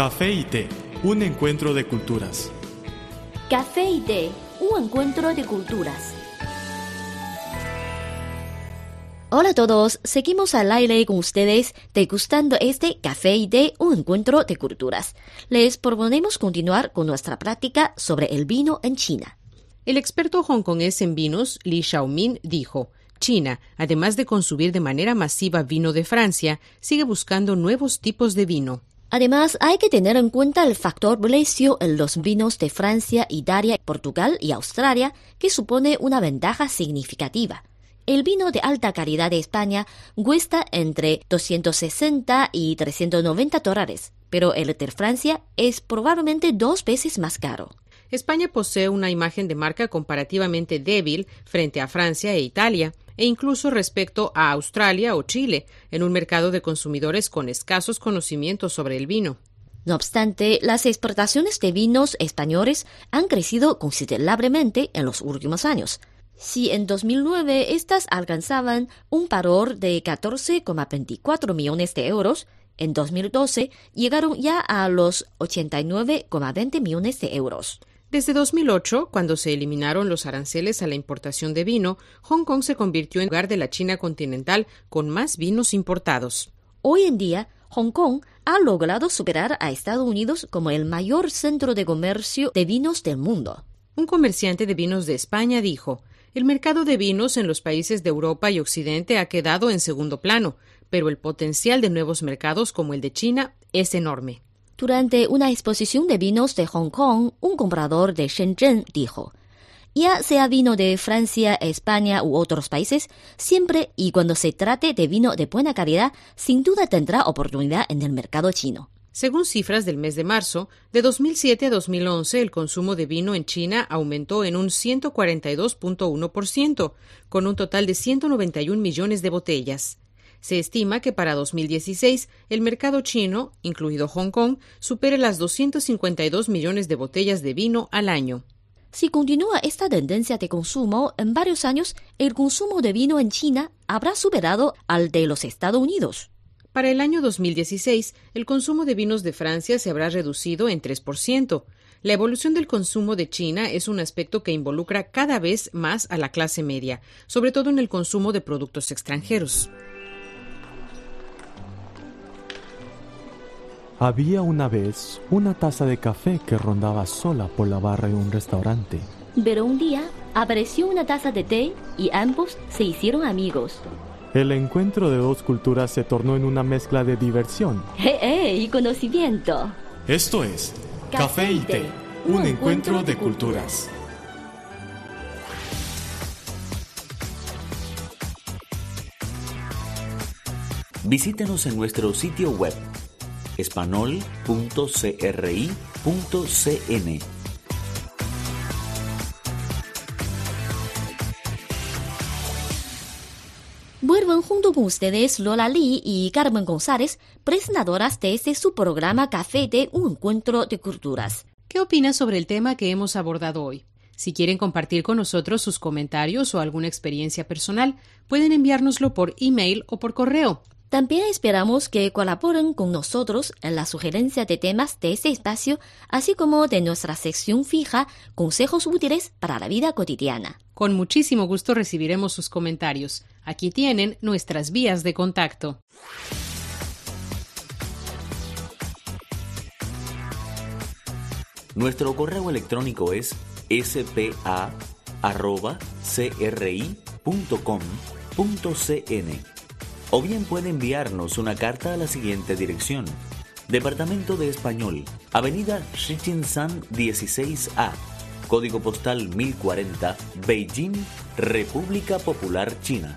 Café y té, un encuentro de culturas. Café y té, un encuentro de culturas. Hola a todos, seguimos al aire con ustedes degustando este café y té, un encuentro de culturas. Les proponemos continuar con nuestra práctica sobre el vino en China. El experto hongkonés en vinos, Li Xiaomin, dijo, China, además de consumir de manera masiva vino de Francia, sigue buscando nuevos tipos de vino. Además, hay que tener en cuenta el factor precio en los vinos de Francia, Italia, Portugal y Australia, que supone una ventaja significativa. El vino de alta calidad de España cuesta entre 260 y 390 dólares, pero el de Francia es probablemente dos veces más caro. España posee una imagen de marca comparativamente débil frente a Francia e Italia, e incluso respecto a Australia o Chile, en un mercado de consumidores con escasos conocimientos sobre el vino. No obstante, las exportaciones de vinos españoles han crecido considerablemente en los últimos años. Si en 2009 estas alcanzaban un valor de 14,24 millones de euros, en 2012 llegaron ya a los 89,20 millones de euros. Desde 2008, cuando se eliminaron los aranceles a la importación de vino, Hong Kong se convirtió en lugar de la China continental con más vinos importados. Hoy en día, Hong Kong ha logrado superar a Estados Unidos como el mayor centro de comercio de vinos del mundo. Un comerciante de vinos de España dijo, el mercado de vinos en los países de Europa y Occidente ha quedado en segundo plano, pero el potencial de nuevos mercados como el de China es enorme. Durante una exposición de vinos de Hong Kong, un comprador de Shenzhen dijo, ya sea vino de Francia, España u otros países, siempre y cuando se trate de vino de buena calidad, sin duda tendrá oportunidad en el mercado chino. Según cifras del mes de marzo, de 2007 a 2011 el consumo de vino en China aumentó en un 142.1%, con un total de 191 millones de botellas. Se estima que para 2016 el mercado chino, incluido Hong Kong, supere las 252 millones de botellas de vino al año. Si continúa esta tendencia de consumo, en varios años el consumo de vino en China habrá superado al de los Estados Unidos. Para el año 2016, el consumo de vinos de Francia se habrá reducido en 3%. La evolución del consumo de China es un aspecto que involucra cada vez más a la clase media, sobre todo en el consumo de productos extranjeros. Había una vez una taza de café que rondaba sola por la barra de un restaurante. Pero un día apareció una taza de té y ambos se hicieron amigos. El encuentro de dos culturas se tornó en una mezcla de diversión. ¡Eh, eh! Y conocimiento. Esto es Café y Té, un encuentro de culturas. Visítenos en nuestro sitio web espanol.cri.cn. Vuelven junto con ustedes Lola Lee y Carmen González, presentadoras de este su programa Café de Un Encuentro de Culturas. ¿Qué opinas sobre el tema que hemos abordado hoy? Si quieren compartir con nosotros sus comentarios o alguna experiencia personal, pueden enviárnoslo por email o por correo. También esperamos que colaboren con nosotros en la sugerencia de temas de este espacio, así como de nuestra sección fija Consejos útiles para la vida cotidiana. Con muchísimo gusto recibiremos sus comentarios. Aquí tienen nuestras vías de contacto. Nuestro correo electrónico es spa.cri.com.cn o bien puede enviarnos una carta a la siguiente dirección. Departamento de Español, Avenida San 16A, Código Postal 1040, Beijing, República Popular China.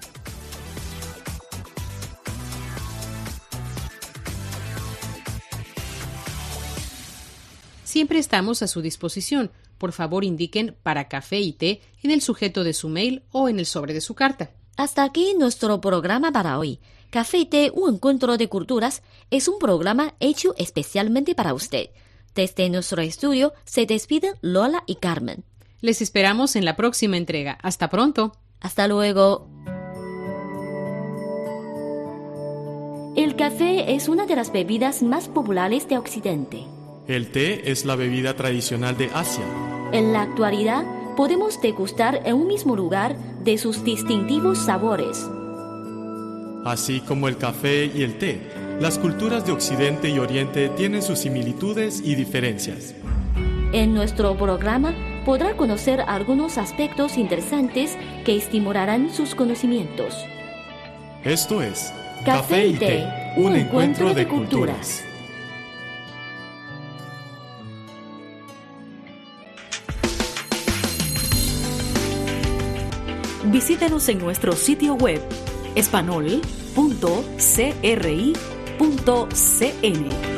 Siempre estamos a su disposición. Por favor, indiquen para café y té en el sujeto de su mail o en el sobre de su carta. Hasta aquí nuestro programa para hoy. Café y Té, un encuentro de culturas, es un programa hecho especialmente para usted. Desde nuestro estudio se despiden Lola y Carmen. Les esperamos en la próxima entrega. Hasta pronto. Hasta luego. El café es una de las bebidas más populares de Occidente. El té es la bebida tradicional de Asia. En la actualidad, podemos degustar en un mismo lugar de sus distintivos sabores. Así como el café y el té, las culturas de Occidente y Oriente tienen sus similitudes y diferencias. En nuestro programa podrá conocer algunos aspectos interesantes que estimularán sus conocimientos. Esto es Café y Té, un encuentro de culturas. Visítenos en nuestro sitio web espanol.cri.cn.